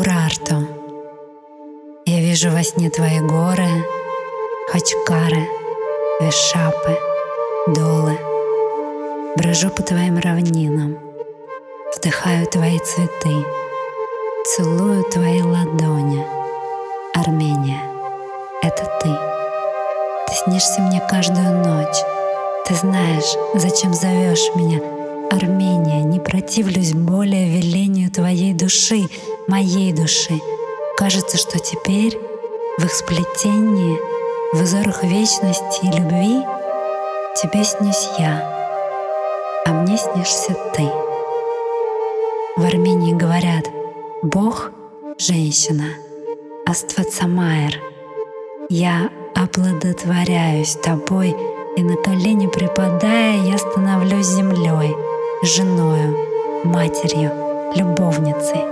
Урарту. Я вижу во сне твои горы, Хачкары, Вишапы, Долы. Брожу по твоим равнинам, Вдыхаю твои цветы, Целую твои ладони. Армения, это ты. Ты снишься мне каждую ночь. Ты знаешь, зачем зовешь меня. Армения, не противлюсь более велению твоей души, моей души. Кажется, что теперь в их сплетении, в узорах вечности и любви тебе снюсь я, а мне снишься ты. В Армении говорят «Бог — женщина», Аствацамайр. Я оплодотворяюсь тобой, и на колени припадая, я становлюсь землей, женою, матерью, любовницей,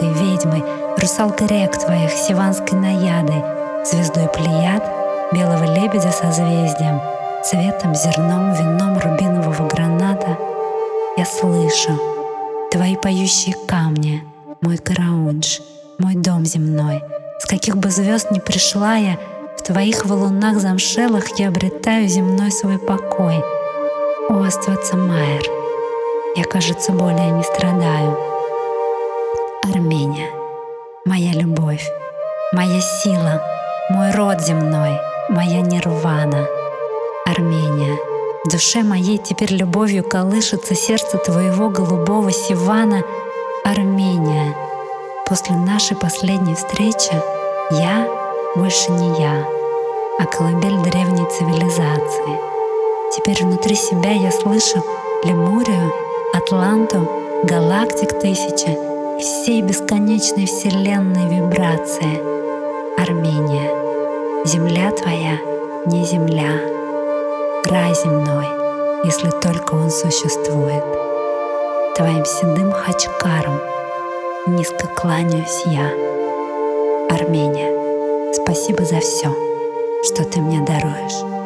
амазонкой, ведьмой, русалкой рек твоих, сиванской наядой, звездой плеяд, белого лебедя созвездием, цветом, зерном, вином рубинового граната. Я слышу твои поющие камни, мой караунж, мой дом земной. С каких бы звезд ни пришла я, в твоих валунах замшелых я обретаю земной свой покой. О, Аствацамайр, я, кажется, более не страдаю. Сила, мой род земной, моя нирвана. Армения, в душе моей теперь любовью колышется сердце твоего голубого Сивана. Армения, после нашей последней встречи я больше не я, а колыбель древней цивилизации. Теперь внутри себя я слышу Лемурию, Атланту, галактик тысячи и всей бесконечной вселенной вибрации. Армения, земля твоя не земля, рай земной, если только он существует. Твоим седым хачкаром низко кланяюсь я. Армения, спасибо за все, что ты мне даруешь.